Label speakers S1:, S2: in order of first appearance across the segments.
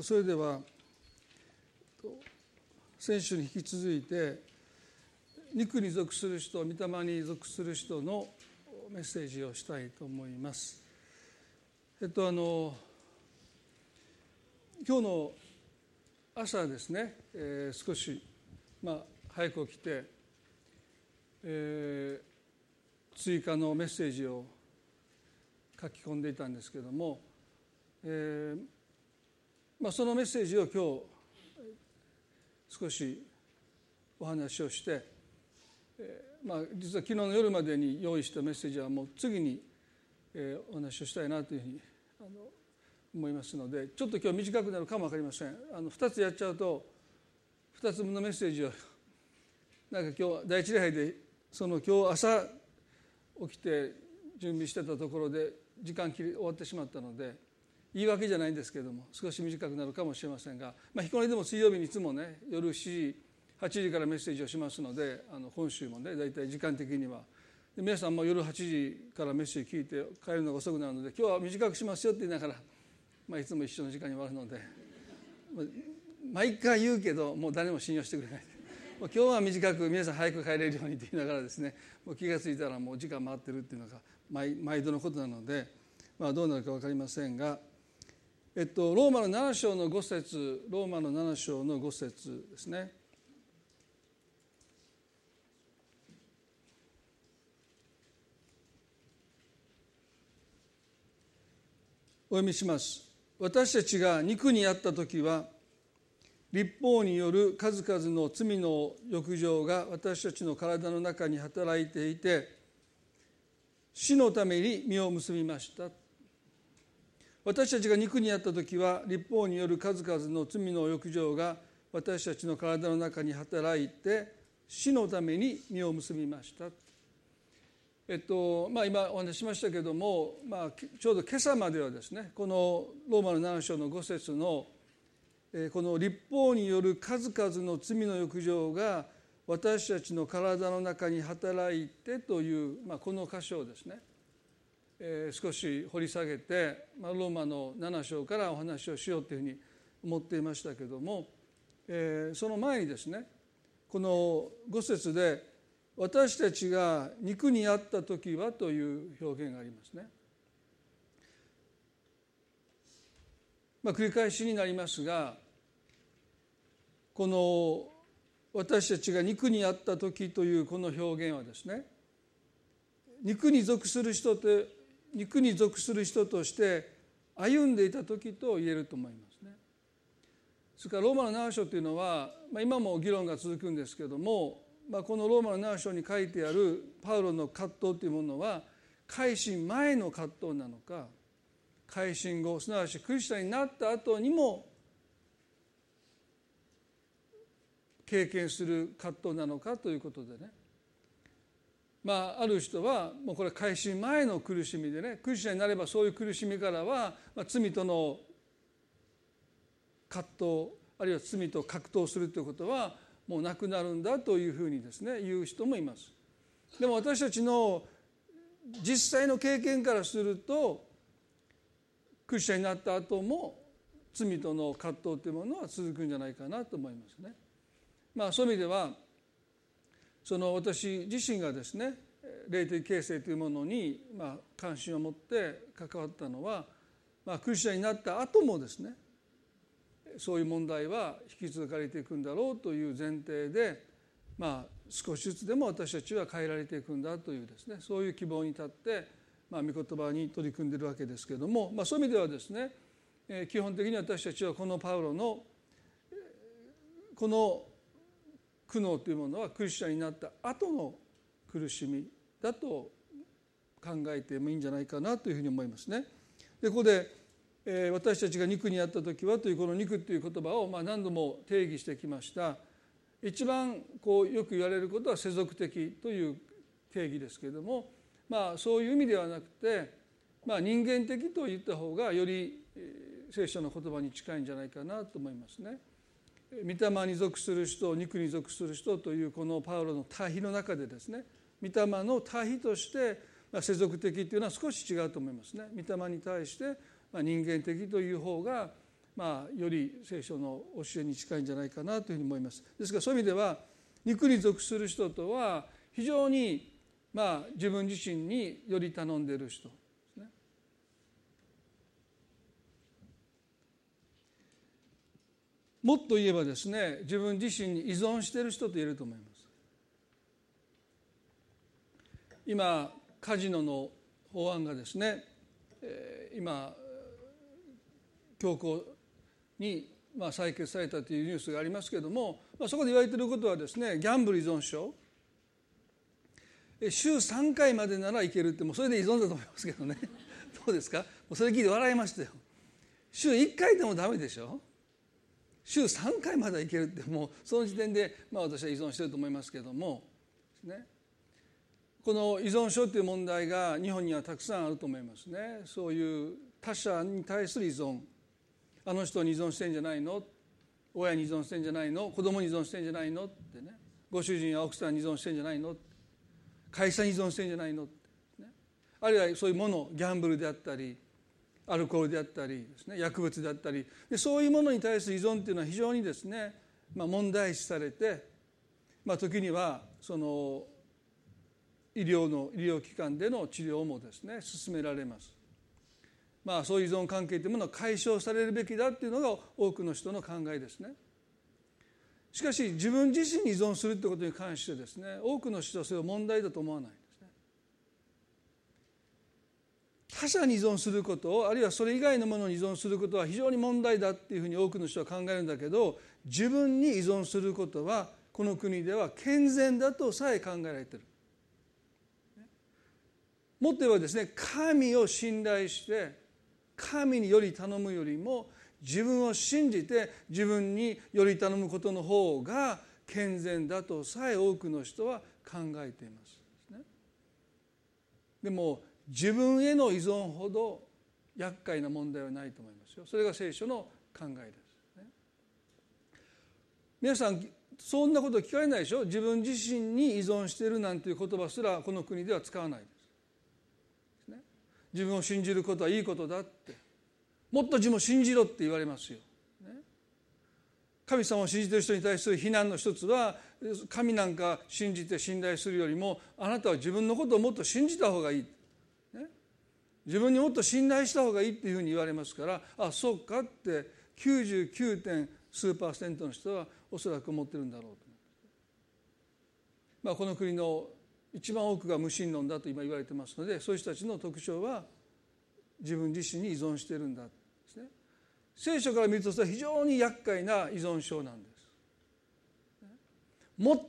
S1: それでは先週に引き続いて肉に属する人御霊に属する人のメッセージをしたいと思います。えっとあの今日の朝ですね、えー、少し、まあ、早く起きて、えー、追加のメッセージを書き込んでいたんですけども、えーまあ、そのメッセージを今日少しお話をして、えーまあ、実は昨日の夜までに用意したメッセージはもう次に、えー、お話をしたいなというふうにあの思いますのでちょっと今日短くなるかも分かりません。あの2つやっちゃうと2つ分のメッセージをなんか今日第一礼拝でその今日朝起きて準備してたところで時間切り終わってしまったので言い訳じゃないんですけれども少し短くなるかもしれませんが、まあ、彦根でも水曜日にいつもね夜7時8時からメッセージをしますのであの本週もね大体時間的には皆さんも夜8時からメッセージ聞いて帰るのが遅くなるので今日は短くしますよって言いながら、まあ、いつも一緒の時間に終わるので、まあ、毎回言うけどもう誰も信用してくれない今日は短く皆さん早く帰れるようにって言いながらですねもう気が付いたらもう時間回ってるっていうのが毎毎度のことなので、まあ、どうなるか分かりませんが。えっと、ローマの7章の5節ローマの7章の5節ですね。お読みします。私たちが肉にあった時は立法による数々の罪の欲情が私たちの体の中に働いていて死のために実を結びました私たちが肉にあった時は立法による数々の罪の欲情が私たちの体の中に働いて死のために実を結びました。えっとまあ、今お話ししましたけども、まあ、ちょうど今朝まではですねこのローマの7章の5節のこの立法による数々の罪の欲情が私たちの体の中に働いてという、まあ、この箇所をですねえ少し掘り下げて、まあ、ローマの7章からお話をしようというふうに思っていましたけども、えー、その前にですねこの5節で「私たちが肉にあった時は」という表現がありますね。まあ、繰り返しになりますがこの私たちが肉にあった時というこの表現はですね肉に属する人と肉に属する人として歩んでいた時と言えると思いますね。それからローマの7章というのは、まあ、今も議論が続くんですけども、まあ、このローマの7章に書いてあるパウロの葛藤というものは改心前の葛藤なのか改心後すなわちクリスチャンになった後にも経験する葛藤なのかということでねまあ、ある人はもうこれ改心前の苦しみでねクリスチャンになればそういう苦しみからは、まあ、罪との葛藤あるいは罪と格闘するということはもうなくなるんだというふうにですね言う人もいます。でも私たちの実際の経験からするとクリスチャンになった後も罪との葛藤というものは続くんじゃないかなと思いますね。まあ、そういう意味ではその私自身がですね霊的形成というものにまあ関心を持って関わったのは、まあ、クリスチャンになった後もですねそういう問題は引き継がれていくんだろうという前提で、まあ、少しずつでも私たちは変えられていくんだというですねそういう希望に立って、まあ、御言葉に取り組んでいるわけですけれども、まあ、そういう意味ではですね基本的に私たちはこのパウロのこの苦悩というものはクリスチャンになった後の苦しみだと考えてもいいんじゃないかなというふうに思いますね。でここで、えー、私たちが肉にあった時はというこの肉という言葉をまあ何度も定義してきました。一番こうよく言われることは世俗的という定義ですけれども、まあ、そういう意味ではなくて、まあ、人間的と言った方がより聖書の言葉に近いんじゃないかなと思いますね。御霊に属する人肉に属する人というこのパウロの対比の中でですね御霊の対比として世俗的というのは少し違うと思いますね。御霊に対して人間的という方がまあ、より聖書の教えに近いんじゃないかなというふうに思います。ですからそういう意味では肉に属する人とは非常にまあ自分自身により頼んでいる人ですね。もっと言えばですね自分自身に依存している人と言えると思います。今カジノの法案がですね今強行にまあ採決されたというニュースがありますけれども、まあ、そこで言われていることはですねギャンブル依存症。週3回までならいけるってもうそれで依存だと思いますけどね。どうですか？それ聞いて笑いましたよ。週1回でもダメでしょ？週3回まではいけるってもうその時点でまあ私は依存してると思いますけどもね。この依存症という問題が日本にはたくさんあると思いますね。そういう他者に対する依存。あの人に依存してんじゃないの？親に依存してんじゃないの？子供に依存してんじゃないの？ってね。ご主人や奥さんに依存してんじゃないの？会社に依存してんじゃないの、ね、あるいはそういうものギャンブルであったりアルコールであったりですね薬物であったりでそういうものに対する依存っていうのは非常にですね、まあ、問題視されて、まあ、時にはその医療の医療機関での治療もですね進められます。まあ、そういう依存関係というものは解消されるべきだっていうのが多くの人の考えですね。しかし自分自身に依存するということに関してですね多くの人はそれを問題だと思わないんですね。他者に依存することあるいはそれ以外のものに依存することは非常に問題だっていうふうに多くの人は考えるんだけど自分に依存することはこの国では健全だとさえ考えられてる。もっと言えばですね神を信頼して神により頼むよりも自分を信じて自分により頼むことの方が健全だとさえ多くの人は考えています。でも自分への依存ほど厄介な問題はないと思いますよ。それが聖書の考えです。皆さんそんなこと聞かれないでしょ？自分自身に依存しているなんていう言葉すらこの国では使わないです自分を信じることはいいことだってもっと自分を信じろって言われますよ。神様を信じている人に対する非難の一つは神なんか信じて信頼するよりもあなたは自分のことをもっと信じた方がいい、自分にもっと信頼した方がいいっていうふうに言われますからあそうかって 99. 点数パーセントの人はおそらく思ってるんだろうと、まあ、この国の一番多くが無神論だと今言われてますのでそういう人たちの特徴は自分自身に依存してるんだですね。聖書から見るとそれは非常に厄介な依存症なんです。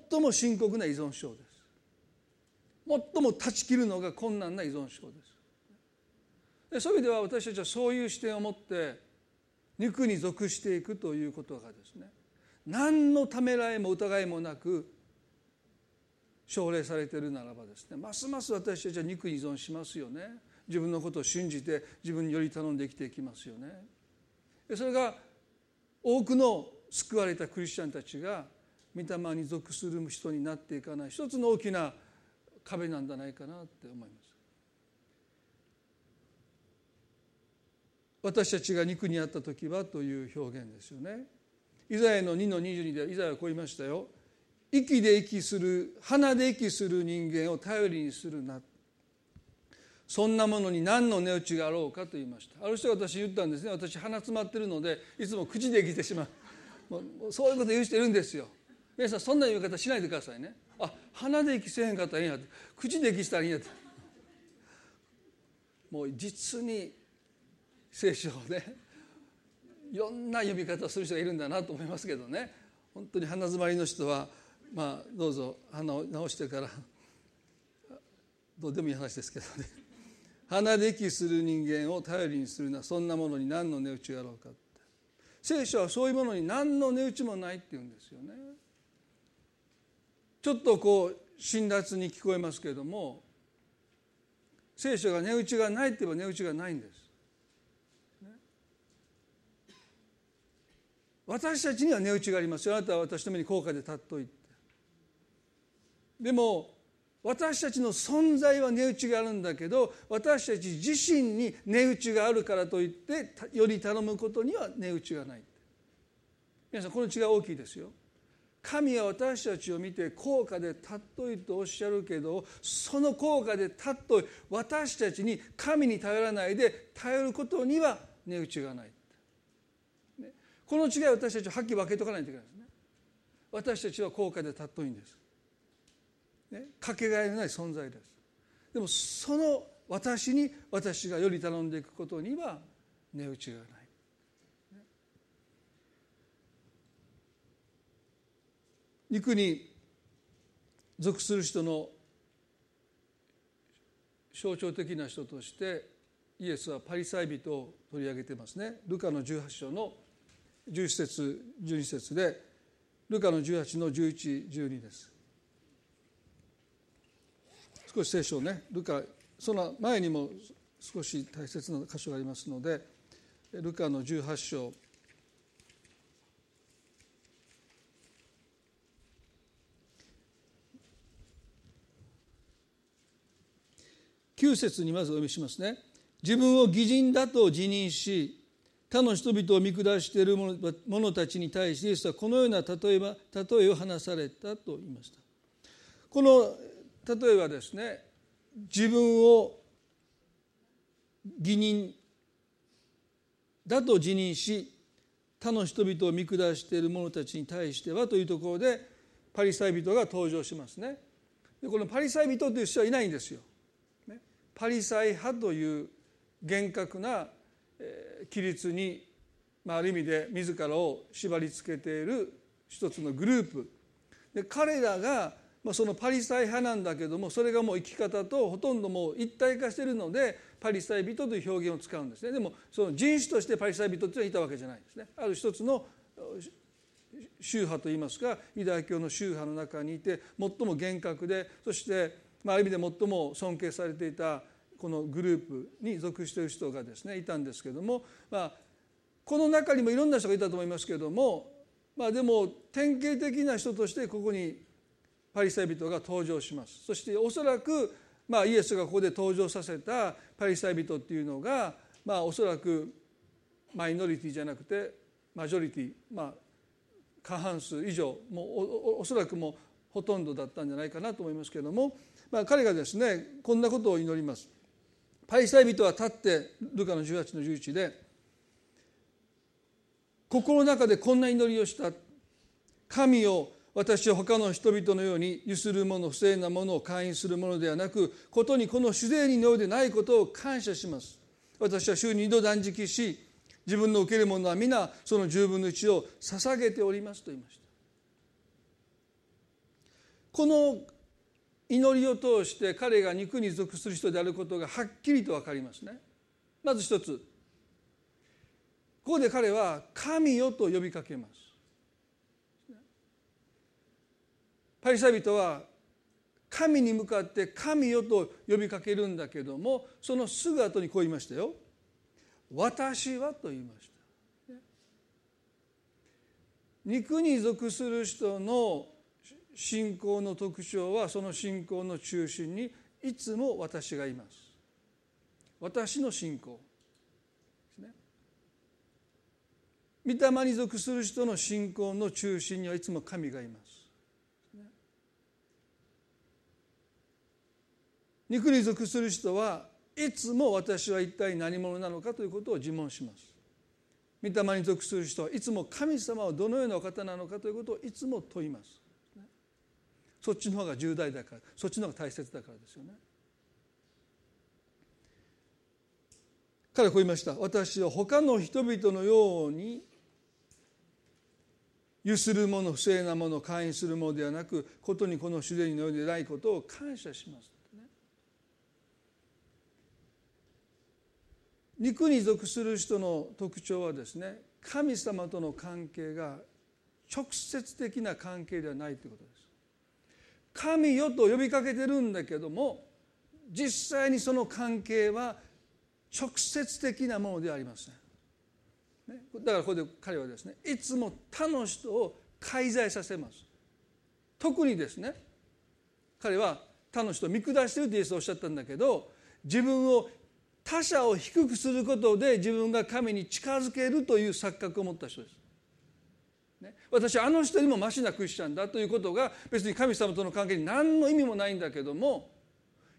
S1: 最も深刻な依存症です。最も断ち切るのが困難な依存症です。でそういう意味では私たちはそういう視点を持って肉に属していくということがですね何のためらいも疑いもなく奨励されているならばですねますます私たちは肉に依存しますよね。自分のことを信じて自分により頼んで生きていきますよね。それが多くの救われたクリスチャンたちが御霊に属する人になっていかない一つの大きな壁なんじゃないかなって思います。私たちが肉にあった時はという表現ですよね。イザヤの2の22でイザヤはこう言いましたよ。息で息する鼻で息する人間を頼りにするな。そんなものに何の値打ちがあろうかと言いました。ある人が私言ったんですね。私鼻詰まってるのでいつも口で生きてしまう。うそういうこと言う人いるんですよ。皆さんそんな言い方しないでくださいね。あ鼻で息せへんかったらええんやって。口で息したらいいんやって。もう実に聖書をねいろんな読み方をする人がいるんだなと思いますけどね。本当に鼻詰まりの人はまあどうぞ鼻を直してからどうでもいい話ですけどね。鼻で息する人間を頼りにするなそんなものに何の値打ちがあろうかって。聖書はそういうものに何の値打ちもないって言うんですよね。ちょっとこう辛辣に聞こえますけれども聖書が値打ちがないって言えば値打ちがないんです、私たちには値打ちがありますよ。あなたは私の目に高価で立っといて。でも私たちの存在は値打ちがあるんだけど私たち自身に値打ちがあるからといってより頼むことには値打ちがない。皆さんこの違い大きいですよ。神は私たちを見て高価で尊いとおっしゃるけどその高価で尊い私たちに神に頼らないで頼ることには値打ちがない。この違い私たちははっきり分けとかないといけないですね。私たちは高価で尊いんです。ね、かけがえのない存在です。でもその私に私がより頼んでいくことには値打ちがない。肉に属する人の象徴的な人としてイエスはパリサイ人を取り上げてますね。ルカの18章の11節12節でルカの18の1112です。少し聖書をねルカその前にも少し大切な箇所がありますのでルカの18章。9節にまずお読みしますね。自分を義人だと自認し他の人々を見下している者たちに対してイエスはこのような例えば例えを話されたと言いましたこの例えばですね自分を義人だと自認し他の人々を見下している者たちに対してはというところでパリサイ人が登場しますね。でこのパリサイ人という人はいないんですよ。パリサイ派という厳格な規律に、まあ、ある意味で自らを縛り付けている一つのグループ。で彼らがまあ、そのパリサイ派なんだけどもそれがもう生き方とほとんどもう一体化しているのでパリサイ人という表現を使うんですね。でもその人種としてパリサイ人というのはいたわけじゃないですねある一つの宗派といいますかユダヤ教の宗派の中にいて最も厳格でそして、まあ、ある意味で最も尊敬されていたこのグループに属している人がですねいたんですけども、まあ、この中にもいろんな人がいたと思いますけども、まあ、でも典型的な人としてここにパリサイ人が登場しますそしておそらく、まあ、イエスがここで登場させたパリサイ人っていうのが、まあ、おそらくマイノリティじゃなくてマジョリティ、まあ、過半数以上もうおおそらくもうほとんどだったんじゃないかなと思いますけれども、まあ、彼がですねこんなことを祈ります。パリサイ人は立ってルカの18の11で心の中でこんな祈りをした神を私は他の人々のようにゆする者不正なものを会員するものではなくことにこの主税にのうでないことを感謝します。私は週に2度断食し自分の受けるものは皆その十分の一を捧げておりますと言いました。この祈りを通して彼が肉に属する人であることがはっきりと分かりますね。まず一つ。ここで彼は神よと呼びかけます。パリサイ人は神に向かって神よと呼びかけるんだけどもそのすぐ後にこう言いましたよ。私はと言いました。肉に属する人の信仰の特徴はその信仰の中心にいつも私がいます。私の信仰。御霊に属する人の信仰の中心にはいつも神がいます。肉に属する人はいつも私は一体何者なのかということを自問します。御霊に属する人はいつも神様はどのようなお方なのかということをいつも問います。そっちの方が重大だからそっちの方が大切だからですよね。彼はこう言いました私は他の人々のようにゆする者不正なもの会員するものではなくことにこの主にのようでないことを感謝します肉に属する人の特徴はですね神様との関係が直接的な関係ではないということです。神よと呼びかけてるんだけども実際にその関係は直接的なものではありません。だからここで彼はですねいつも他の人を介在させます。特にですね彼は他の人を見下しているとイエスはおっしゃったんだけど自分を他者を低くすることで自分が神に近づけるという錯覚を持った人です。ね、私あの人にもマシなクリスチャンだということが別に神様との関係に何の意味もないんだけども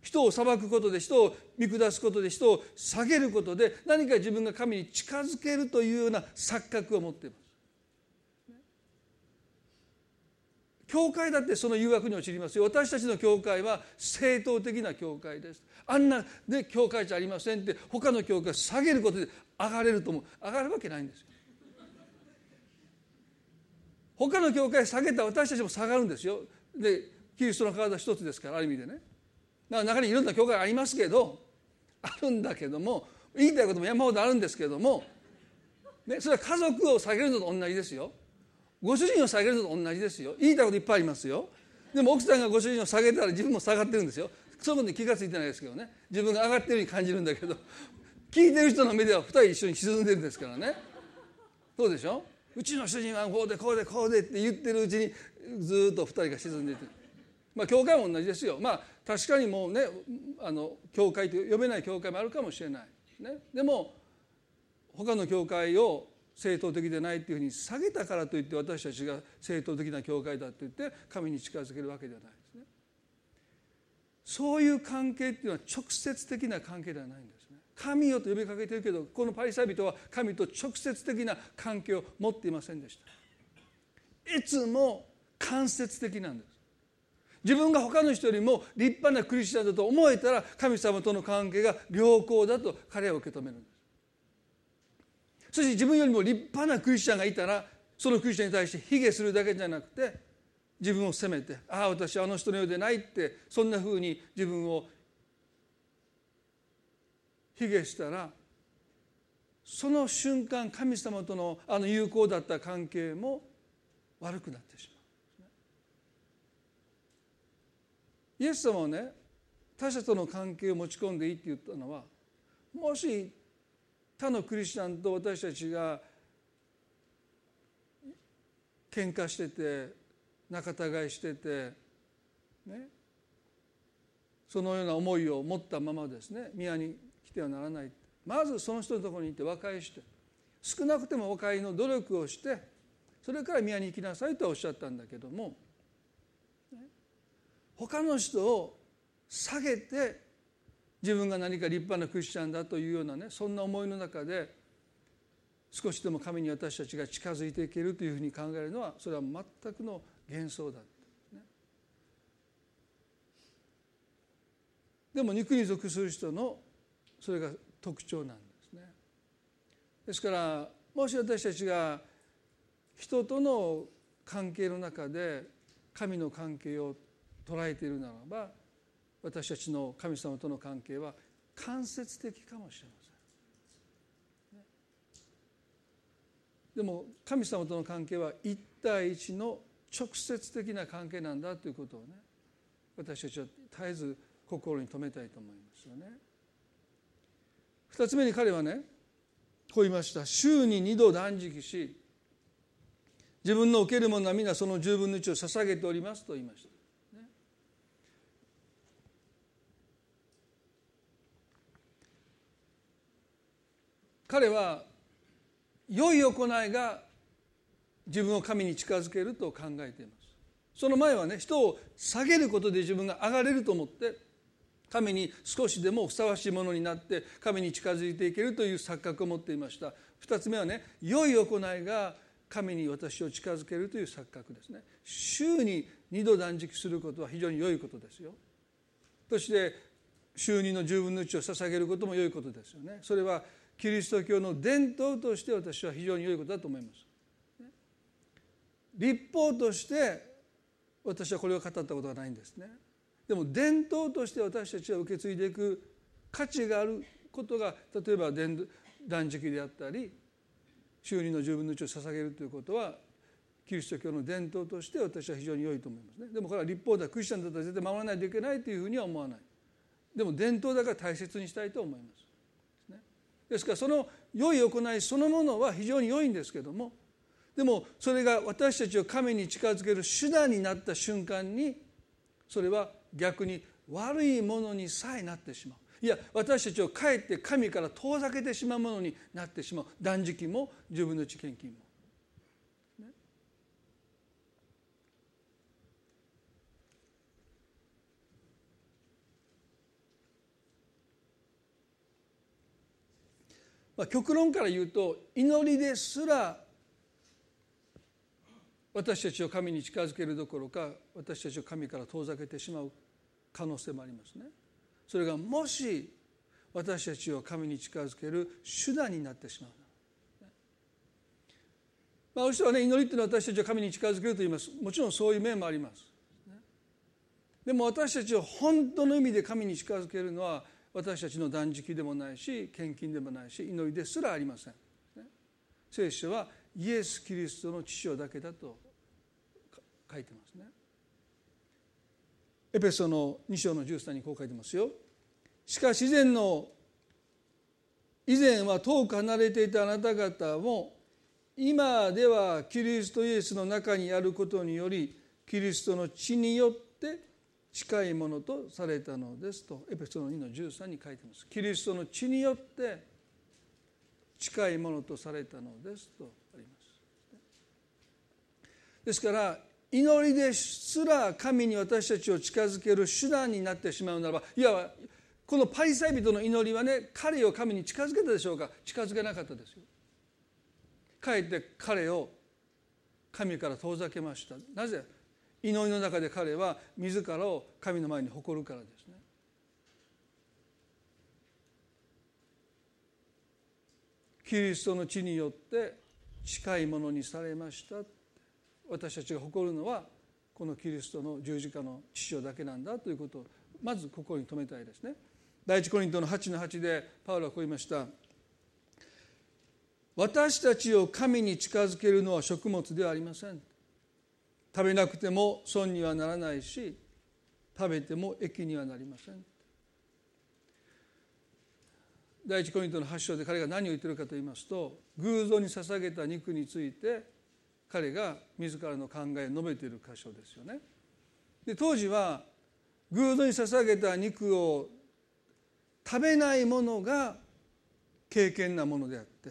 S1: 人を裁くことで人を見下すことで人を下げることで何か自分が神に近づけるというような錯覚を持っています。教会だってその誘惑に陥りますよ。私たちの教会は正当的な教会です。あんなで教会じゃありませんって他の教会を下げることで上がれると思う。上がるわけないんですよ。他の教会下げた私たちも下がるんですよ。でキリストの体一つですからある意味でね。だから中にいろんな教会ありますけどあるんだけども言いたいことも山ほどあるんですけども、ね、それは家族を下げるのと同じですよ。ご主人を下げるのと同じですよ。言いたいこといっぱいありますよ。でも奥さんがご主人を下げたら自分も下がってるんですよ。そういうこに気が付いてないですけどね。自分が上がってるように感じるんだけど聞いてる人の目では2人一緒に沈んでるんですからね。そうでしょ？ううちの主人はこうでこうでこうでって言ってるうちにずっと2人が沈んでいてまあ教会も同じですよまあ確かにもうねあの教会と呼べない教会もあるかもしれない、ね、でも他の教会を正当的でないっていうふうに下げたからといって私たちが正当的な教会だと言って神に近づけるわけではないですね。そういう関係っていうのは直接的な関係ではないんです。神よと呼びかけてるけどこのパリサイ人は神と直接的な関係を持っていませんでした。いつも間接的なんです。自分が他の人よりも立派なクリスチャンだと思えたら神様との関係が良好だと彼は受け止めるんです。そして自分よりも立派なクリスチャンがいたらそのクリスチャンに対して卑下するだけじゃなくて自分を責めてああ私はあの人のようでないってそんなふうに自分を卑下したらその瞬間神様とのあの友好だった関係も悪くなってしまう。イエス様はね他者との関係を持ち込んでいいって言ったのはもし他のクリスチャンと私たちが喧嘩してて仲違いしててねそのような思いを持ったままですね宮にてはならない。まずその人のところに行って和解して少なくても和解の努力をしてそれから宮に行きなさいとおっしゃったんだけども他の人を下げて自分が何か立派なクリスチャンだというようなねそんな思いの中で少しでも神に私たちが近づいていけるというふうに考えるのはそれは全くの幻想だ、ね、でも肉に属する人のそれが特徴なんですねですからもし私たちが人との関係の中で神の関係を捉えているならば私たちの神様との関係は間接的かもしれません。でも神様との関係は一対一の直接的な関係なんだということをね私たちは絶えず心に留めたいと思いますよね。二つ目に彼はねこう言いました。週に二度断食し自分の受けるものは皆その十分の一を捧げておりますと言いました。彼は良い行いが自分を神に近づけると考えています。その前はね人を下げることで自分が上がれると思って神に少しでもふさわしいものになって神に近づいていけるという錯覚を持っていました二つ目はね良い行いが神に私を近づけるという錯覚ですね週に二度断食することは非常に良いことですよそして週二の十分の一を捧げることも良いことですよねそれはキリスト教の伝統として私は非常に良いことだと思います。立法として私はこれを語ったことがないんですね。でも伝統として私たちは受け継いでいく価値があることが例えば断食であったり修理の十分の1を捧げるということはキリスト教の伝統として私は非常に良いと思いますね。でもこれは立法だクリスチャンだったら絶対守らないといけないというふうには思わない。でも伝統だから大切にしたいと思います。ですからその良い行いそのものは非常に良いんですけどもでもそれが私たちを神に近づける手段になった瞬間にそれは逆に悪いものにさえなってしまう。いや私たちをかえって神から遠ざけてしまうものになってしまう。断食も自分の知見金も。まあ、極論から言うと祈りですら私たちを神に近づけるどころか私たちを神から遠ざけてしまう。可能性もありますね。それがもし私たちを神に近づける手段になってしまう。まあ、人はね祈りっていうのは私たちを神に近づけると言いますもちろんそういう面もあります。でも私たちを本当の意味で神に近づけるのは私たちの断食でもないし献金でもないし祈りですらありません。聖書はイエス・キリストの父親だけだと書いてますね。エペソの2章の13にこう書いてますよ。しかし以前の以前は遠く離れていたあなた方も今ではキリストイエスの中にあることによりキリストの血によって近いものとされたのですとエペソの2の13に書いてますキリストの血によって近いものとされたのですとありますですから祈りですら神に私たちを近づける手段になってしまうならばいやこのパリサイ人の祈りはね彼を神に近づけたでしょうか？近づけなかったですよ。かえって彼を神から遠ざけました。なぜ？祈りの中で彼は自らを神の前に誇るからですね。キリストの地によって近いものにされました。私たちが誇るのはこのキリストの十字架の父親だけなんだということをまず心に留めたいですね。第一コリントの8の8でパウロはこう言いました。私たちを神に近づけるのは食物ではありません。食べなくても損にはならないし食べても益にはなりません。第一コリントの8章で彼が何を言ってるかと言いますと偶像に捧げた肉について彼が自らの考えを述べている箇所ですよね。で当時は偶像に捧げた肉を食べないものが経験なものであって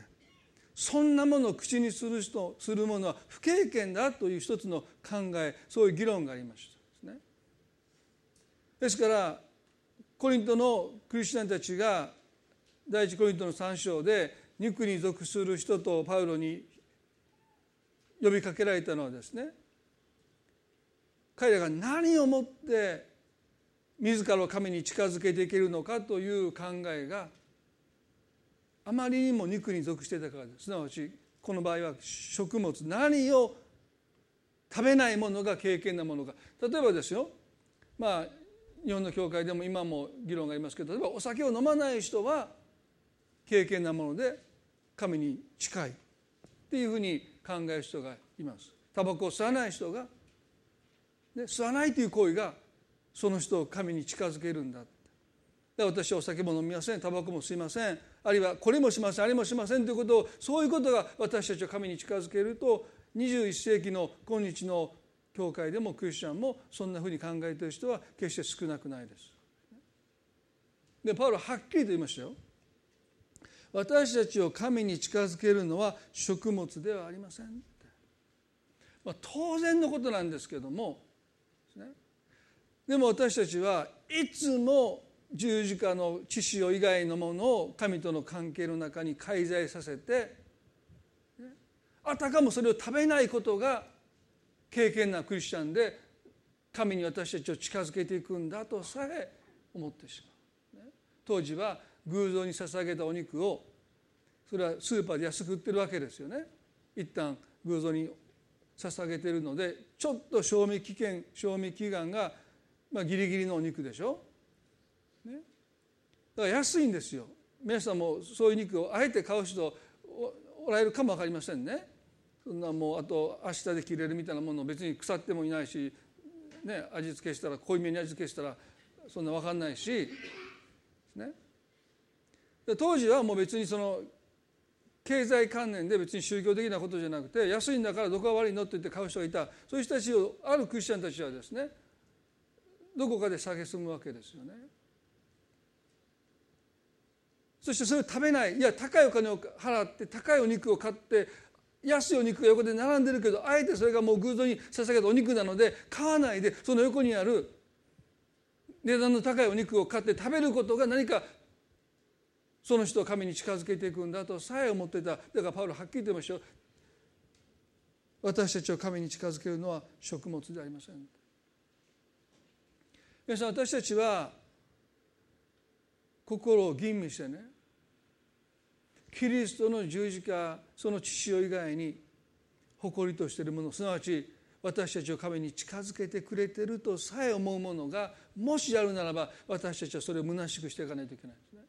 S1: そんなものを口にする人するものは不経験だという一つの考えそういう議論がありましたですね。ですからコリントのクリスチャンたちが第一コリントの3章で肉に属する人とパウロに呼びかけられたのはですね彼らが何をもって自らを神に近づけていけるのかという考えがあまりにも肉に属していたからです。すなわちこの場合は食物何を食べないものが経験なものか。例えばですよまあ日本の教会でも今も議論がありますけど例えばお酒を飲まない人は経験なもので神に近いっていうふうに考える人がいます。タバコを吸わない人が、ね、吸わないという行為がその人を神に近づけるんだ。で私はお酒も飲みません。タバコも吸いません。あるいはこれもしません。あれもしません。ということをそういうことが私たちを神に近づけると21世紀の今日の教会でもクリスチャンもそんなふうに考えている人は決して少なくないです。でパウロはっきりと言いましたよ。私たちを神に近づけるのは食物ではありません、まあ、当然のことなんですけどもでも私たちはいつも十字架の知識以外のものを神との関係の中に介在させてあたかもそれを食べないことが経験なクリスチャンで神に私たちを近づけていくんだとさえ思ってしまう。当時は偶像に捧げたお肉をそれはスーパーで安く売ってるわけですよね。一旦偶像に捧げてるのでちょっと賞味期限賞味期限がまあギリギリのお肉でしょ、ね、だから安いんですよ。皆さんもそういう肉をあえて買う人おられるかも分かりませんね。そんなもうあと明日で切れるみたいなもの別に腐ってもいないし、ね、味付けしたら濃いめに味付けしたらそんな分かんないし。ね。当時はもう別にその経済観念で別に宗教的なことじゃなくて安いんだからどこが悪いのって言って買う人がいた。そういう人たちをあるクリスチャンたちはですねどこかで蔑むわけですよね。そしてそれを食べない。いや高いお金を払って高いお肉を買って安いお肉が横で並んでるけどあえてそれがもう偶像に捧げたお肉なので買わないでその横にある値段の高いお肉を買って食べることが何かその人を神に近づけていくんだとさえ思ってた。だからパウロはっきり言ってましたよ。私たちを神に近づけるのは食物でありません。皆さん私たちは心を吟味してねキリストの十字架その父親以外に誇りとしているものすなわち私たちを神に近づけてくれてるとさえ思うものがもしあるならば私たちはそれを虚しくしていかないといけないんですね。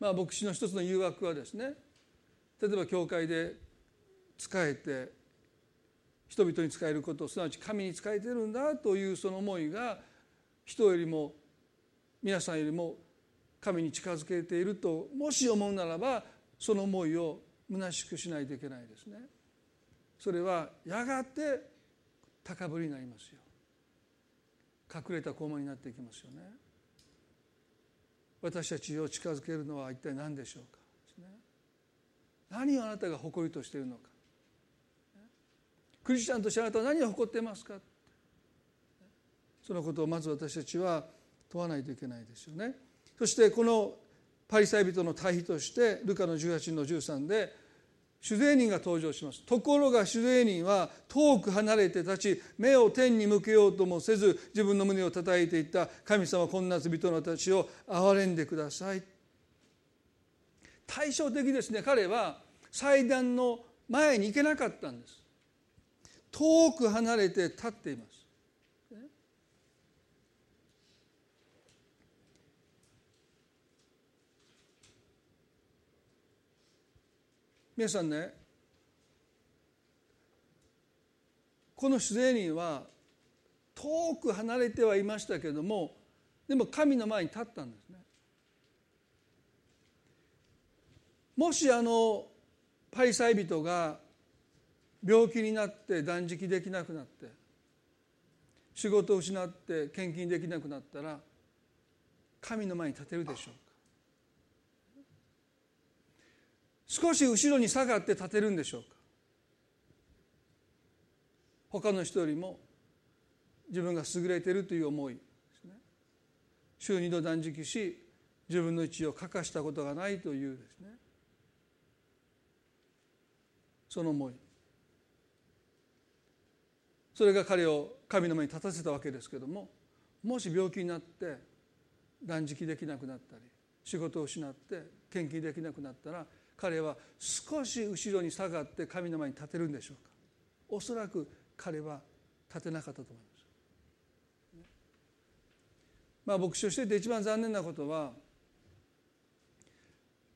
S1: まあ牧師の一つの誘惑はですね例えば教会で仕えて人々に仕えることすなわち神に仕えてるんだというその思いが人よりも皆さんよりも神に近づけているともし思うならばその思いを虚しくしないといけないですね。それはやがて高ぶりになりますよ。隠れた高慢になっていきますよね。私たちを近づけるのは一体何でしょうか？何をあなたが誇りとしているのか？クリスチャンとしてあなたは何を誇っていますか？そのことをまず私たちは問わないといけないですよね。そしてこのパリサイ人の対比としてルカの18の13で主税人が登場します。ところが主税人は遠く離れて立ち目を天に向けようともせず自分の胸を叩いていった神様こんな罪人の私を憐れんでください。対照的ですね。彼は祭壇の前に行けなかったんです。遠く離れて立っています。皆さんねこの主税人は遠く離れてはいましたけどもでも神の前に立ったんですね。もしあのパリサイ人が病気になって断食できなくなって仕事を失って献金できなくなったら神の前に立てるでしょう少し後ろに下がって立てるんでしょうか？他の人よりも自分が優れているという思いですね。週二度断食し自分の位置を欠かしたことがないというですね。その思い。それが彼を神の前に立たせたわけですけどももし病気になって断食できなくなったり仕事を失って献金できなくなったら彼は少し後ろに下がって神の前に立てるんでしょうか？おそらく彼は立てなかったと思います。まあ牧師としてて一番残念なことは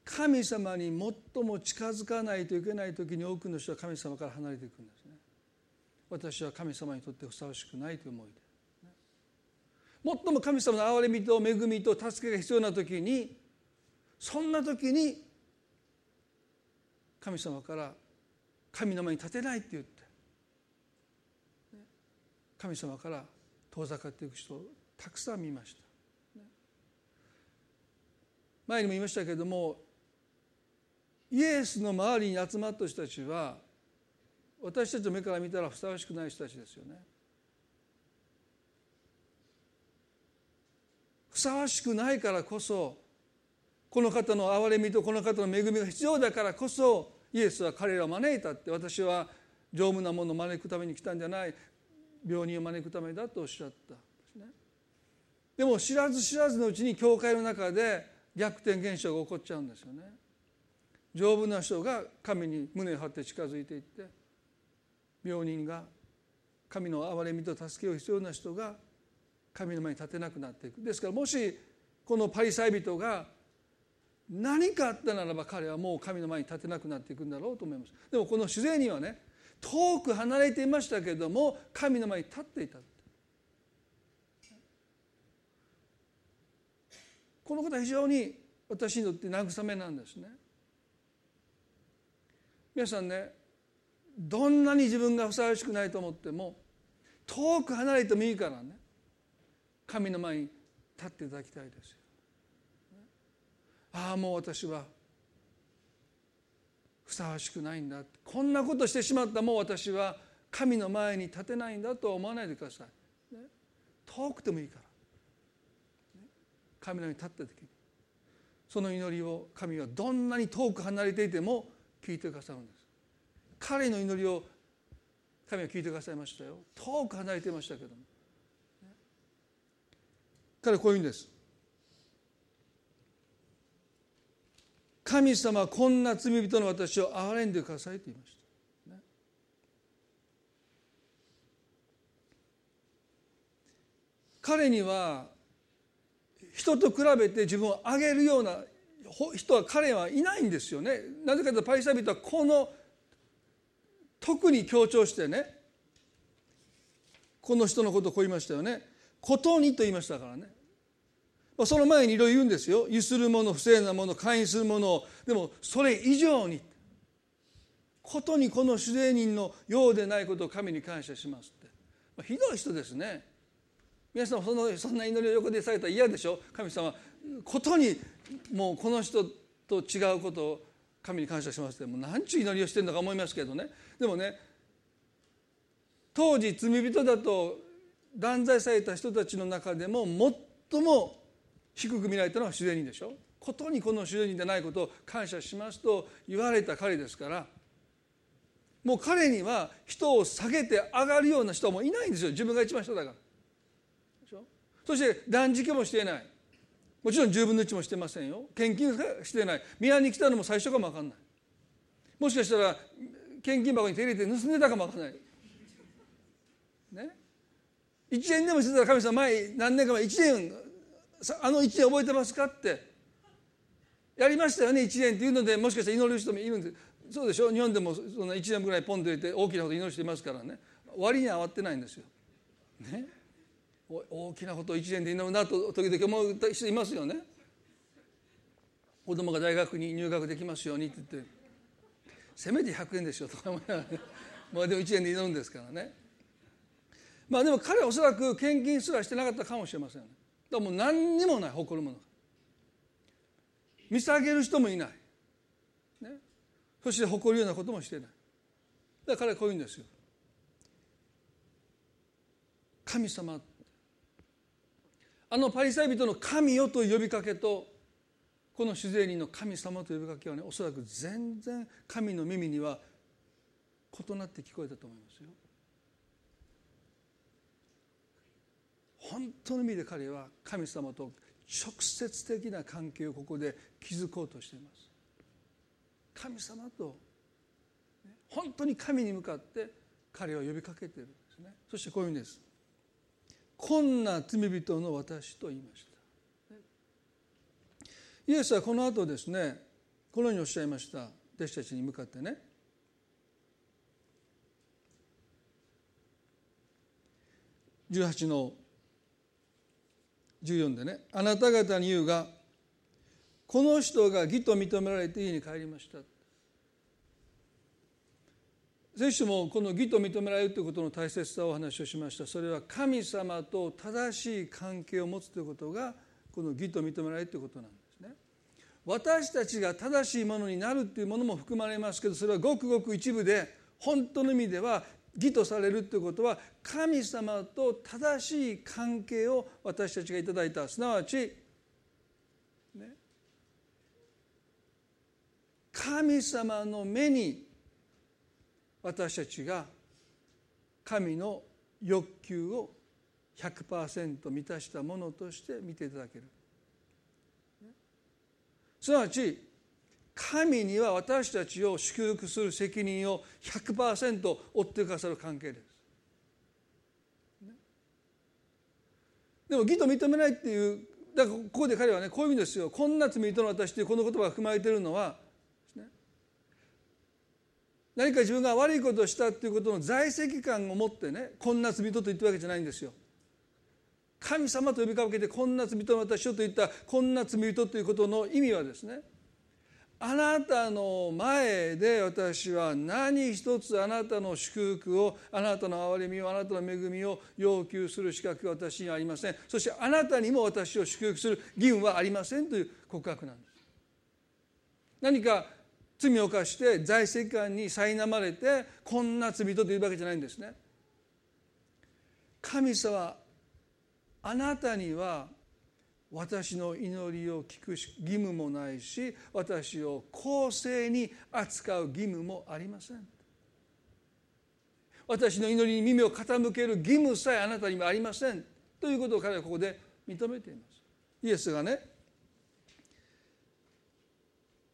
S1: 神様に最も近づかないといけない時に多くの人は神様から離れていくんですね。私は神様にとってふさわしくないという思いで。最も神様の憐れみと恵みと助けが必要な時にそんな時に神様から神の前に立てないって言って神様から遠ざかっていく人をたくさん見ました。前にも言いましたけれどもイエスの周りに集まった人たちは私たちの目から見たらふさわしくない人たちですよね。ふさわしくないからこそこの方の憐れみとこの方の恵みが必要だからこそイエスは彼らを招いたって私は丈夫なものを招くために来たんじゃない。病人を招くためだとおっしゃった。でねでも知らず知らずのうちに教会の中で逆転現象が起こっちゃうんですよね。丈夫な人が神に胸を張って近づいていって病人が神の憐れみと助けを必要な人が神の前に立てなくなっていく。ですからもしこのパリサイ人が何かあったならば彼はもう神の前に立てなくなっていくんだろうと思いますでもこの主税人はね遠く離れていましたけれども神の前に立っていたこのことは非常に私にとって慰めなんですね。皆さんねどんなに自分がふさわしくないと思っても遠く離れてもいいからね神の前に立っていただきたいですよ。ああもう私は。ふさわしくないんだ。こんなことしてしまったもう私は神の前に立てないんだとは思わないでください、遠くてもいいから、神の前に立った時に。その祈りを神はどんなに遠く離れていても聞いてくださるんです。彼の祈りを神は聞いてくださいましたよ。遠く離れていましたけども、ね、彼はこういうんです。神様はこんな罪人の私を憐れんでくださいと言いました、ね、彼には人と比べて自分を上げるような人は彼はいないんですよね。なぜかというとパリサイ人はこの特に強調してねこの人のことをこう言いましたよね「ことに」と言いましたからね。その前にいろいろ言うんですよ。ゆするもの不正なもの会員するものでもそれ以上にことにこの主税人のようでないことを神に感謝しますって。まあひどい人ですね。皆さんそのそんな祈りを横でされたら嫌でしょ。神様ことにもうこの人と違うことを神に感謝しますって。もう何ちゅう祈りをしてるのか思いますけどね。でもね当時罪人だと断罪された人たちの中でも最も低く見られたのは主税人でしょ？ことにこの主税人でないことを感謝しますと言われた彼ですからもう彼には人を下げて上がるような人はもういないんですよ。自分が一番下だから。そして断食もしていない。もちろん10分の1もしてませんよ。献金してない。宮に来たのも最初かも分かんない。もしかしたら献金箱に手入れて盗んでたかも分かんない。ね？1円でもしてたら神様前何年か前1円あの1年覚えてますかって。やりましたよね1年っていうのでもしかしたら祈る人もいるんでそうでしょ？日本でもその1年ぐらいポンと入れて大きなこと祈る人いますからね。割には慌てないんですよ。ね？大きなことを1年で祈るなと時々思う人いますよね。子供が大学に入学できますようにって言って。せめて100円でしょとか思いながら、ね、まあでも1年で祈るんですからね。まあでも彼はおそらく献金すらしてなかったかもしれません、ね、だもう何にもない誇るもの見下げる人もいない、ね、そして誇るようなこともしてない。だからこういうんですよ。神様。あのパリサイ人の神よという呼びかけとこの主税人の神様という呼びかけはねおそらく全然神の耳には異なって聞こえたと思いますよ。本当の意味で彼は神様と直接的な関係をここで築こうとしています。神様と本当に神に向かって彼は呼びかけているんですね。そしてこういうんです。こんな罪人の私と言いました。イエスはこの後ですねこのようにおっしゃいました。弟子たちに向かってね。18の14でね。あなた方に言うがこの人が義と認められて家に帰りました。聖書もこの義と認められるということの大切さをお話をしました。それは神様と正しい関係を持つということがこの義と認められるということなんですね。私たちが正しいものになるというものも含まれますけどそれはごくごく一部で本当の意味では義とされるということは神様と正しい関係を私たちがいただいた。すなわち、ね、神様の目に私たちが神の欲求を100%満たしたものとして見ていただける。すなわち神には私たちを祝福する責任を100%負ってくださる関係です。でも義と認めないっていうだからここで彼はねこういう意味ですよこんな罪人の私というこの言葉が含まれているのは、ね、何か自分が悪いことをしたっていうことの在籍感を持ってねこんな罪人と言ってるわけじゃないんですよ。神様と呼びかけてこんな罪人の私と言ったこんな罪人ということの意味はですねあなたの前で私は何一つあなたの祝福をあなたの憐れみをあなたの恵みを要求する資格は私にはありません。そしてあなたにも私を祝福する義務はありませんという告白なんです。何か罪を犯して財政官に苛まれてこんな罪とというわけじゃないんですね。神様あなたには私の祈りを聞く義務もないし私を公正に扱う義務もありません。私の祈りに耳を傾ける義務さえあなたにもありません。ということを彼はここで認めています。イエスがね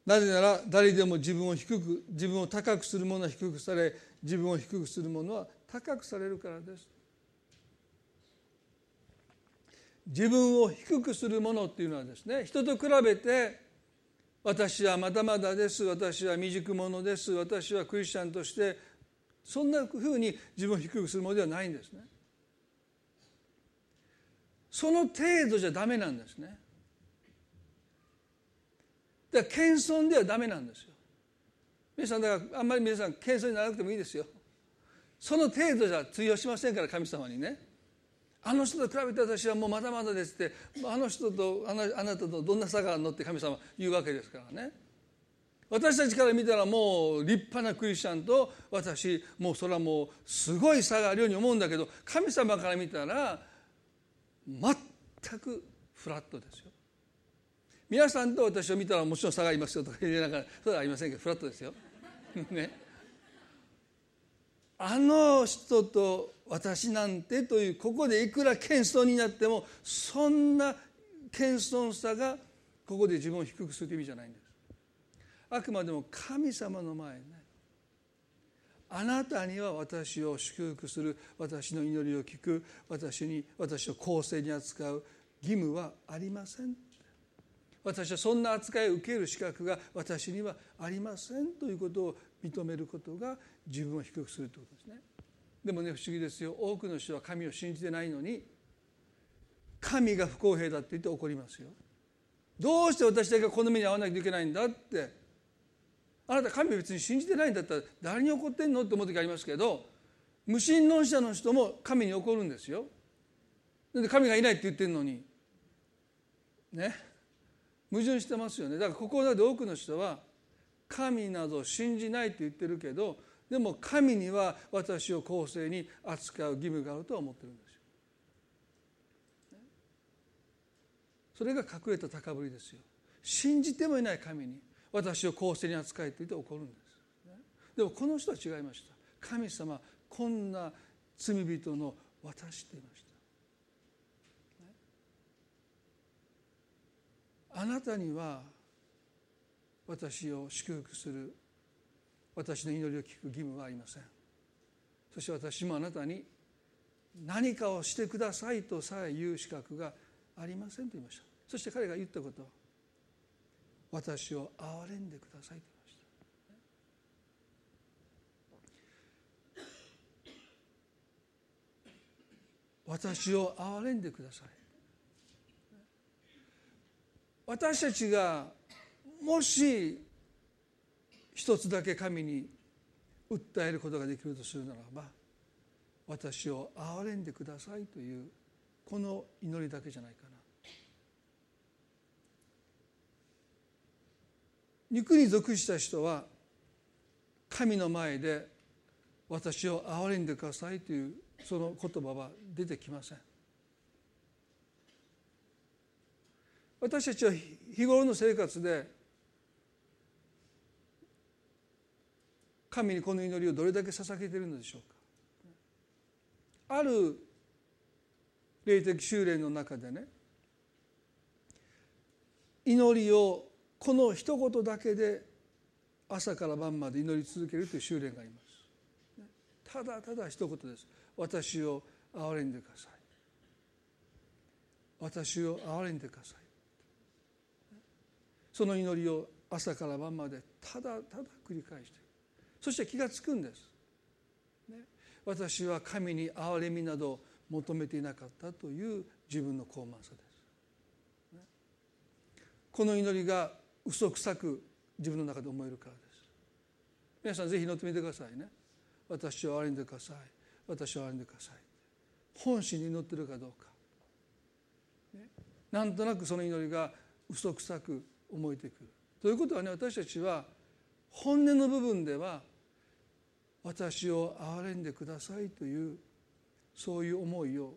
S1: なぜなら誰でも自分を低く自分を高くする者は低くされ自分を低くする者は高くされるからです。自分を低くするものっていうのはですね人と比べて私はまだまだです私は未熟者です私はクリスチャンとしてそんなふうに自分を低くするものではないんですね。その程度じゃダメなんですね。だから謙遜ではダメなんですよ。皆さんだからあんまり皆さん謙遜にならなくてもいいですよ。その程度じゃ通用しませんから神様にね。あの人と比べて私はもうまだまだですってあの人とあなたとどんな差があるのって神様言うわけですからね。私たちから見たらもう立派なクリスチャンと私もうそれはもうすごい差があるように思うんだけど神様から見たら全くフラットですよ。皆さんと私を見たらもちろん差がありますよとか言いながらそれはありませんけどフラットですよ。ね。あの人と私なんてというここでいくら謙遜になってもそんな謙遜さがここで自分を低くする意味じゃないんです。あくまでも神様の前ねあなたには私を祝福する。私の祈りを聞く。私に私を公正に扱う義務はありません。私はそんな扱いを受ける資格が私にはありませんということを認めることが自分を低くするということですね。でもね不思議ですよ。多くの人は神を信じてないのに神が不公平だって言って怒りますよ。どうして私だけがこの目に遭わなきゃいけないんだって。あなた神別に信じてないんだったら誰に怒ってんのって思う時ありますけど無神論者の人も神に怒るんですよ。なんで神がいないって言ってるのに。ね。矛盾してますよねだからここで多くの人は神など信じないって言ってるけどでも神には私を公正に扱う義務があるとは思ってるんですよ。それが隠れた高ぶりですよ。信じてもいない神に私を公正に扱いと言って怒るんです。でもこの人は違いました。神様こんな罪人の私って言いました。あなたには私を祝福する私の祈りを聞く義務はありません。そして私もあなたに何かをしてくださいとさえ言う資格がありませんと言いました。そして彼が言ったことは私を憐れんでくださいと言いました。私を憐れんでください。私たちがもし一つだけ神に訴えることができるとするならば私を憐れんでくださいというこの祈りだけじゃないかな。肉に属した人は神の前で私を憐れんでくださいというその言葉は出てきません。私たちは日頃の生活で神にこの祈りをどれだけ捧げているのでしょうか。ある霊的修練の中でね祈りをこの一言だけで朝から晩まで祈り続けるという修練があります。ただただ一言です。私を憐れんでください。私を憐れんでください。その祈りを朝から晩までただただ繰り返してそして気が付くんです、ね、私は神に憐れみなど求めていなかったという自分の高慢さです、ね、この祈りが嘘くさく自分の中で思えるからです。皆さんぜひ祈ってみてくださいね。私を憐れんでください。私を憐れんでください。本心に祈ってるかどうか、ね、なんとなくその祈りが嘘くさく思えてくるということはね私たちは本音の部分では私を憐れんでくださいというそういう思いを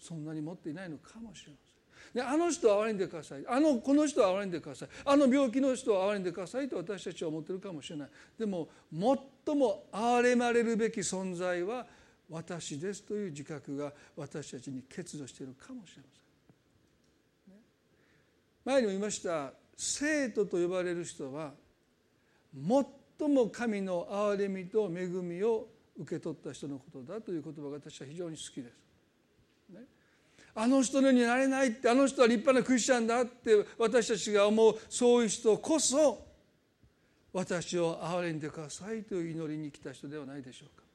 S1: そんなに持っていないのかもしれません。であの人を憐れんでくださいあのこの人を憐れんでくださいあの病気の人を憐れんでくださいと私たちは思ってるかもしれないでも最も憐れまれるべき存在は私ですという自覚が私たちに欠如しているかもしれません。前にも言いました生徒と呼ばれる人は最も神の憐れみと恵みを受け取った人のことだという言葉が私は非常に好きです。ね、あの人のようになれないってあの人は立派なクリスチャンだって私たちが思うそういう人こそ私を憐れんでくださいという祈りに来た人ではないでしょうか。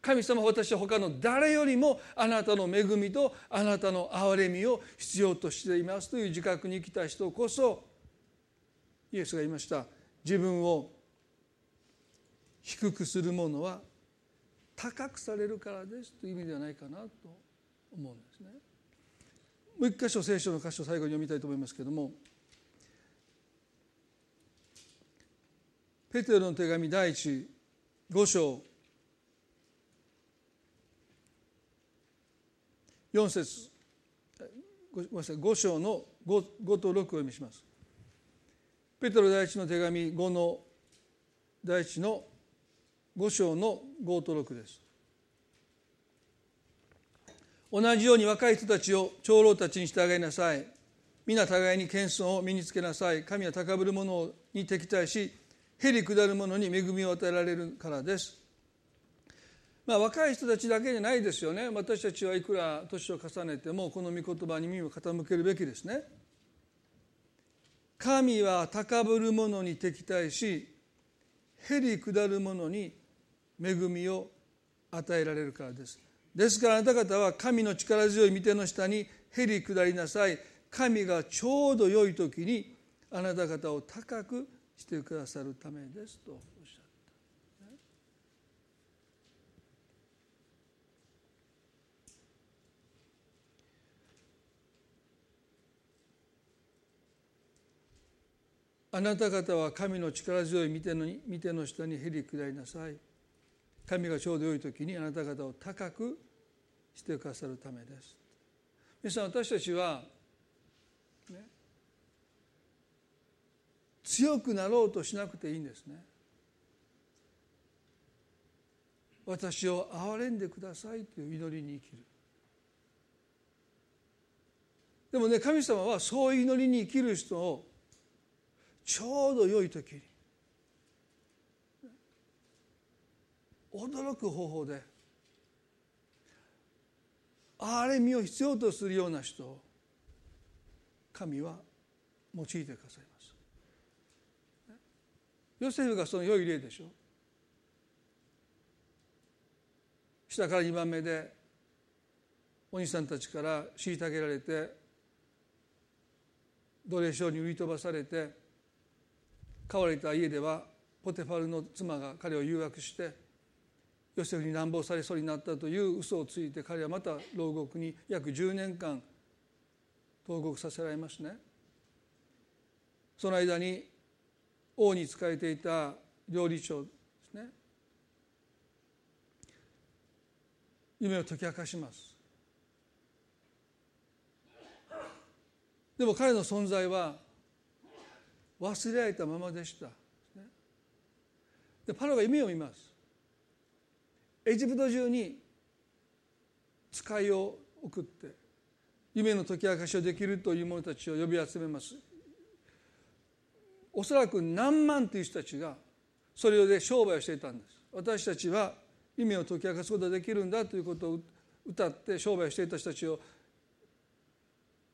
S1: 神様私は他の誰よりもあなたの恵みとあなたの憐れみを必要としていますという自覚に来た人こそイエスが言いました自分を低くする者は高くされるからですという意味ではないかなと思うんですね。もう一箇所聖書の箇所を最後に読みたいと思いますけれどもペテロの手紙第一五章4節ごめんなさい5章の 5, 5と6を読みします。ペテロ第一の手紙5の第一の5章の5と6です。同じように若い人たちを長老たちに従いなさい。皆互いに謙遜を身につけなさい。神は高ぶる者に敵対し、へり下る者に恵みを与えられるからです。まあ、若い人たちだけじゃないですよね。私たちはいくら年を重ねてもこの御言葉に耳を傾けるべきですね。神は高ぶる者に敵対しへり下る者に恵みを与えられるからです。ですからあなた方は神の力強い御手の下にへり下りなさい。神がちょうど良い時にあなた方を高くしてくださるためですと。あなた方は神の力強い御手の御手の下にへり下りなさい。神がちょうど良い時にあなた方を高くしてくださるためです。皆さん私たちは、ね、強くなろうとしなくていいんですね。私を憐れんでくださいという祈りに生きる。でもね神様はそういう祈りに生きる人をちょうど良い時に驚く方法で憐れみを必要とするような人を神は用いてくださいます。ヨセフがその良い例でしょ。下から2番目でお兄さんたちから虐げられて奴隷商に売り飛ばされて飼われた家ではポテファルの妻が彼を誘惑してヨセフに乱暴されそうになったという嘘をついて彼はまた牢獄に約10年間投獄させられますね。その間に王に仕えていた料理長ですね。夢を解き明かします。でも彼の存在は忘れられたままでした。でパロが夢を見ます。エジプト中に使いを送って夢の解き明かしをできるという者たちを呼び集めます。おそらく何万という人たちがそれで商売をしていたんです。私たちは夢を解き明かすことができるんだということを歌って商売をしていた人たちを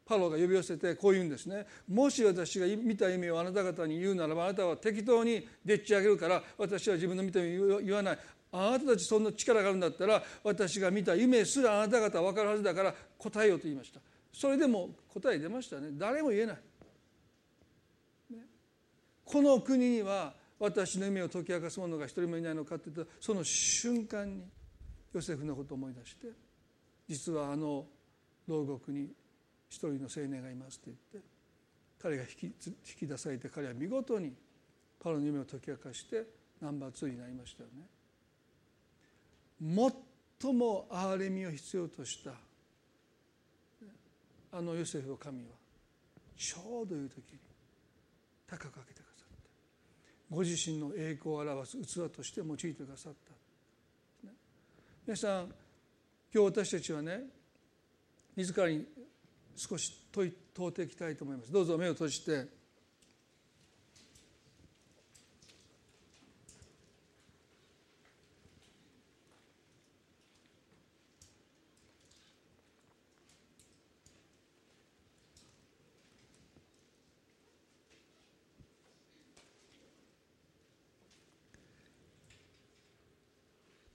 S1: パロが呼び寄せてこう言うんですね。もし私が見た夢をあなた方に言うならばあなたは適当にでっち上げるから私は自分の見た夢を言わない。あなたたちそんな力があるんだったら私が見た夢すらあなた方は分かるはずだから答えよと言いました。それでも答え出ましたね。誰も言えない、ね、この国には私の夢を解き明かす者が一人もいないのかって言ったその瞬間にヨセフのことを思い出して実はあの牢獄に一人の青年がいますって言って彼が引き引き出されて彼は見事にパロの夢を解き明かしてナンバー2になりましたよね。最も憐れみを必要としたあのヨセフを神はちょうどいう時に高く上げてくださってご自身の栄光を表す器として用いてくださった、皆さん今日私たちはね自らに少し問い問うていきたいと思います。どうぞ目を閉じて。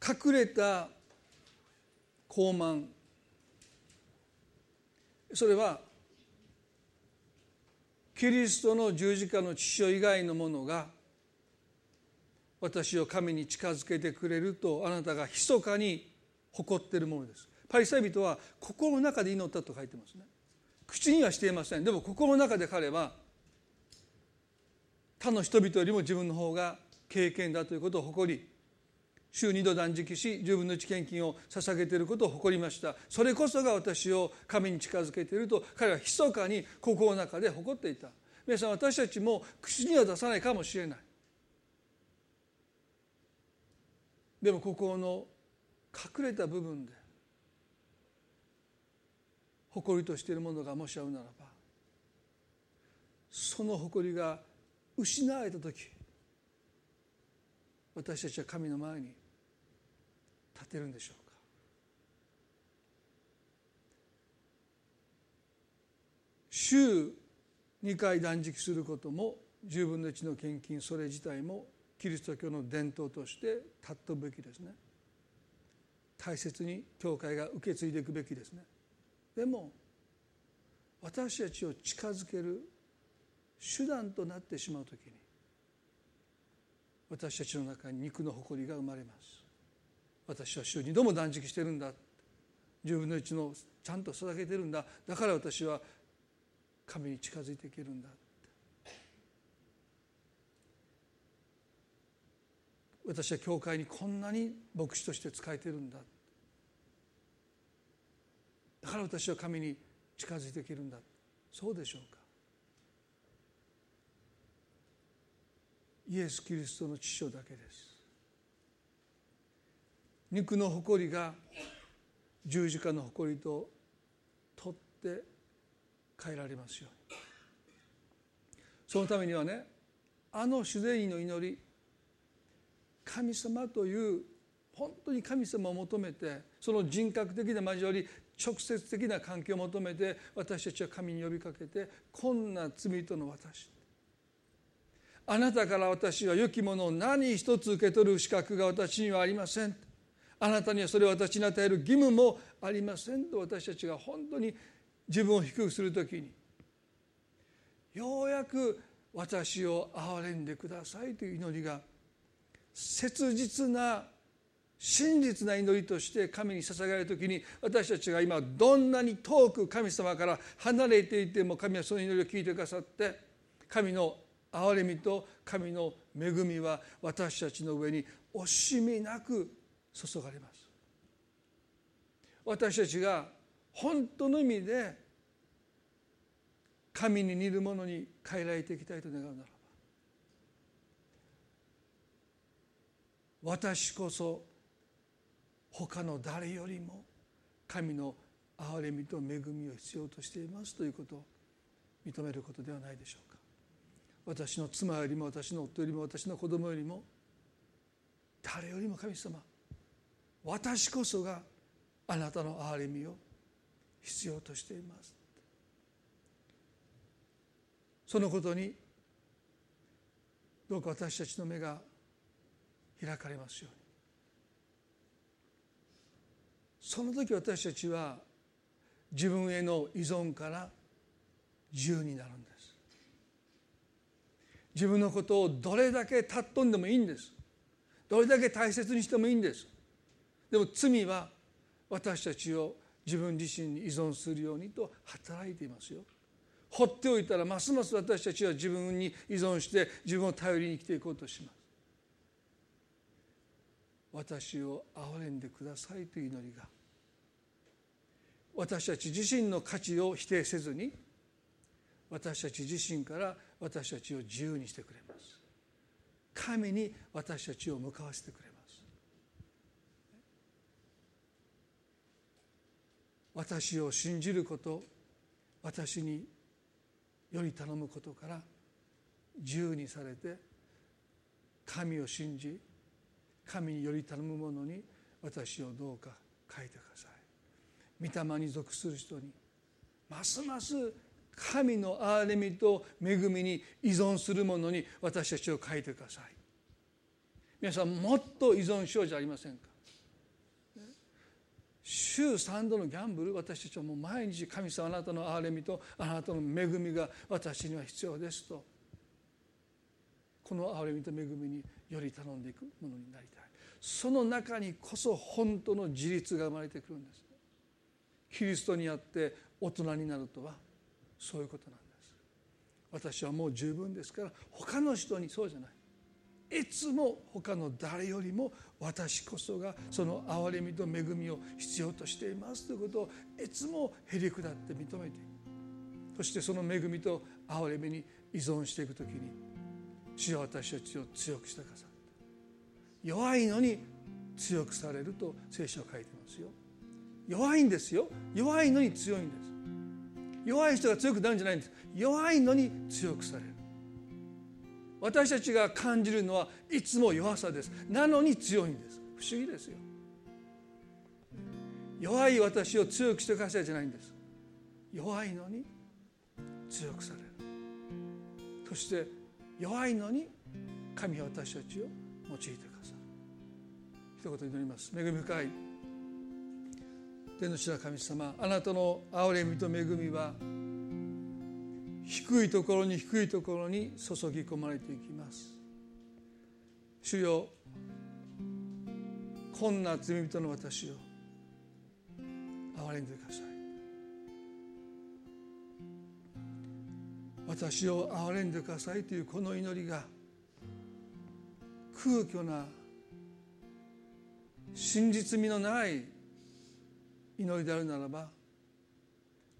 S1: 隠れた傲慢。それはキリストの十字架の父親以外のものが私を神に近づけてくれるとあなたが密かに誇っているものです。パリサイ人は心の中で祈ったと書いてますね。口にはしていません。でも心の中で彼は他の人々よりも自分の方が経験だということを誇り週2度断食し十分の一献金を捧げていることを誇りました。それこそが私を神に近づけていると彼は密かに心の中で誇っていた。皆さん私たちも口には出さないかもしれない。でも心の隠れた部分で誇りとしているものがもしあるならばその誇りが失われた時私たちは神の前に立てるんでしょうか？週2回断食することも10分の1の献金それ自体もキリスト教の伝統として立っとべきですね。大切に教会が受け継いでいくべきですね。でも私たちを近づける手段となってしまう時に私たちの中に肉の誇りが生まれます。私は週に度も断食してるんだ。10分の1のちゃんと捧げてるんだ。だから私は神に近づいていけるんだ。私は教会にこんなに牧師として仕えてるんだ。だから私は神に近づいていけるんだ。そうでしょうか。イエス・キリストの父親だけです。肉の誇りが十字架の誇りと取って変えられますように。そのためにはねあの主税人の祈り神様という本当に神様を求めてその人格的な交わり直接的な関係を求めて私たちは神に呼びかけてこんな罪との私あなたから私は良きものを何一つ受け取る資格が私にはありません。あなたにはそれを私に与える義務もありません。と私たちが本当に自分を低くする時にようやく私を憐れんでくださいという祈りが切実な真実な祈りとして神に捧げられる時に私たちが今どんなに遠く神様から離れていても神はその祈りを聞いてくださって神の憐れみと神の恵みは私たちの上に惜しみなく注がれます。私たちが本当の意味で神に似るものに変えられていきたいと願うならば私こそ他の誰よりも神の憐れみと恵みを必要としていますということを認めることではないでしょう。私の妻よりも私の夫よりも私の子供よりも誰よりも神様私こそがあなたの憐れみを必要としています。そのことにどうか私たちの目が開かれますように。その時私たちは自分への依存から自由になるんです。自分のことをどれだけ尊んでもいいんです。どれだけ大切にしてもいいんです。でも罪は私たちを自分自身に依存するようにと働いていますよ。放っておいたらますます私たちは自分に依存して自分を頼りに生きていこうとします。私を憐れんでくださいという祈りが私たち自身の価値を否定せずに私たち自身から私たちを自由にしてくれます。神に私たちを向かわせてくれます。私を信じること私により頼むことから自由にされて神を信じ神により頼む者に私をどうか書いてください。御霊に属する人にますます神の憐れみと恵みに依存する者に私たちを書いてください。皆さんもっと依存しようじゃありませんか？週3度のギャンブル私たちはもう毎日神様あなたの憐れみとあなたの恵みが私には必要ですと。この憐れみと恵みにより頼んでいくものになりたい。その中にこそ本当の自立が生まれてくるんです。キリストにあって大人になるとはそういうことなんです。私はもう十分ですから他の人にそうじゃない。いつも他の誰よりも私こそがその憐れみと恵みを必要としていますということをいつもへり下って認めてそしてその恵みと憐れみに依存していくときに主は私たちを強くしてくださった弱いのに強くされると聖書は書いてますよ。弱いんですよ。弱いのに強いんです。弱い人が強くなるんじゃないんです。弱いのに強くされる。私たちが感じるのはいつも弱さです。なのに強いんです。不思議ですよ。弱い私を強くしてくださいじゃないんです。弱いのに強くされる。そして弱いのに神は私たちを用いてくださる。一言祈ります。恵み深い天の地の神様あなたの憐れみと恵みは低いところに低いところに注ぎ込まれていきます。主よこんな罪人の私を憐れんでください。私を憐れんでくださいというこの祈りが空虚な真実味のない祈りであるならば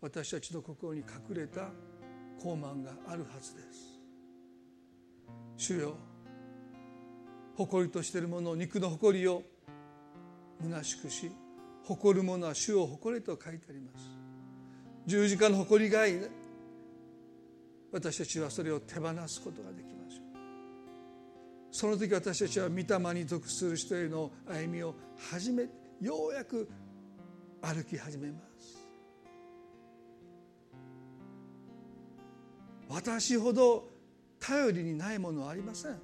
S1: 私たちの心に隠れた高慢があるはずです。主よ誇りとしているもの肉の誇りを虚しくし誇る者は主を誇れと書いてあります。十字架の誇りがい私たちはそれを手放すことができましょうその時私たちは御霊に属する人への歩みを始めようやく歩き始めます。私ほど頼りにないものはありません。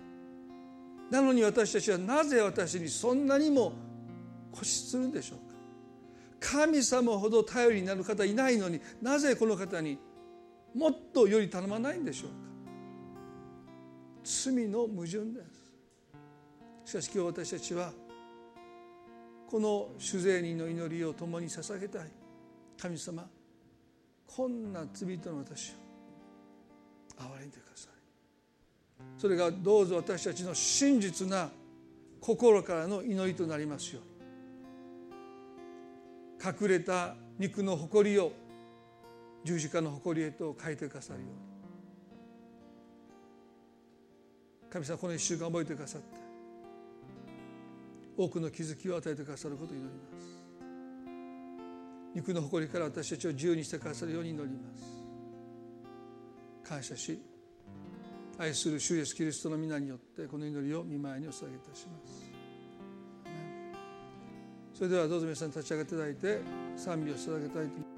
S1: なのに私たちはなぜ私にそんなにも固執するんでしょうか。神様ほど頼りになる方いないのになぜこの方にもっとより頼まないんでしょうか。罪の矛盾です。しかし今日私たちはこの主税人の祈りを共に捧げたい。神様こんな罪人の私を憐れんでください。それがどうぞ私たちの真実な心からの祈りとなりますように。隠れた肉の誇りを十字架の誇りへと変えてくださるように。神様この一週間覚えてくださって。多くの気づきを与えてくださることを祈ります。肉の誇りから私たちを自由にしてくださるように祈ります。感謝し愛する主イエスキリストの皆によってこの祈りを見舞いにお捧げいたします。それではどうぞ皆さん立ち上がっていただいて賛美を捧げたいと思います。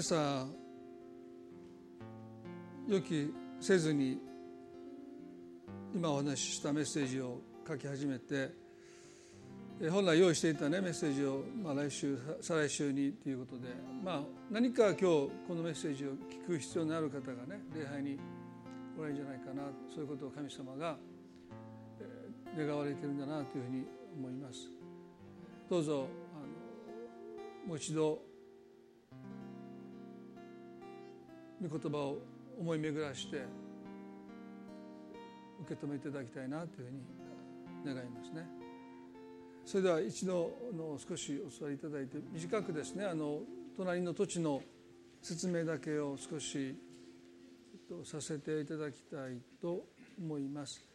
S2: 今
S1: 朝予期せずに今お話ししたメッセージを書き始めて本来用意していた、ね、メッセージを、まあ、来週再来週にということで、まあ、何か今日このメッセージを聞く必要のある方がね礼拝におられるんじゃないかなそういうことを神様が願われているんだなというふうに思います。どうぞあのもう一度御言葉を思い巡らして受け止めていただきたいなというふうに願いますね。それでは一度の少しお座りいただいて短くですねあの隣の土地の説明だけを少しさせていただきたいと思います。